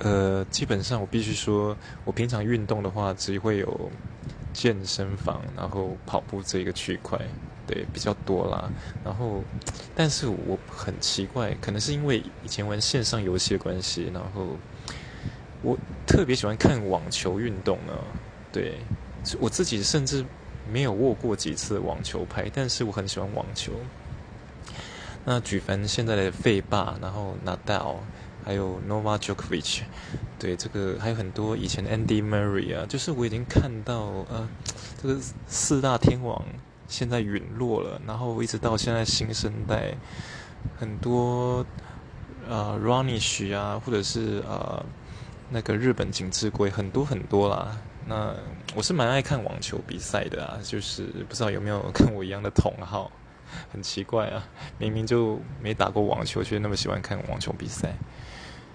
呃，基本上我必须说，我平常运动的话，只会有健身房，然后跑步这一个区块，对，比较多啦。然后，但是我很奇怪，可能是因为以前玩线上游戏的关系，然后我特别喜欢看网球运动呢。对，我自己甚至没有握过几次网球拍，但是我很喜欢网球。那举凡现在的费霸，然后纳达尔。还有 Nova Djokovic，对这个还有很多以前的 Andy Murray 啊，就是我已经看到呃，这个四大天王现在陨落了，然后一直到现在新生代很多呃 Ronish 啊，或者是呃那个日本景之圭，很多很多啦。那我是蛮爱看网球比赛的啊，就是不知道有没有跟我一样的同好，很奇怪啊，明明就没打过网球，却那么喜欢看网球比赛。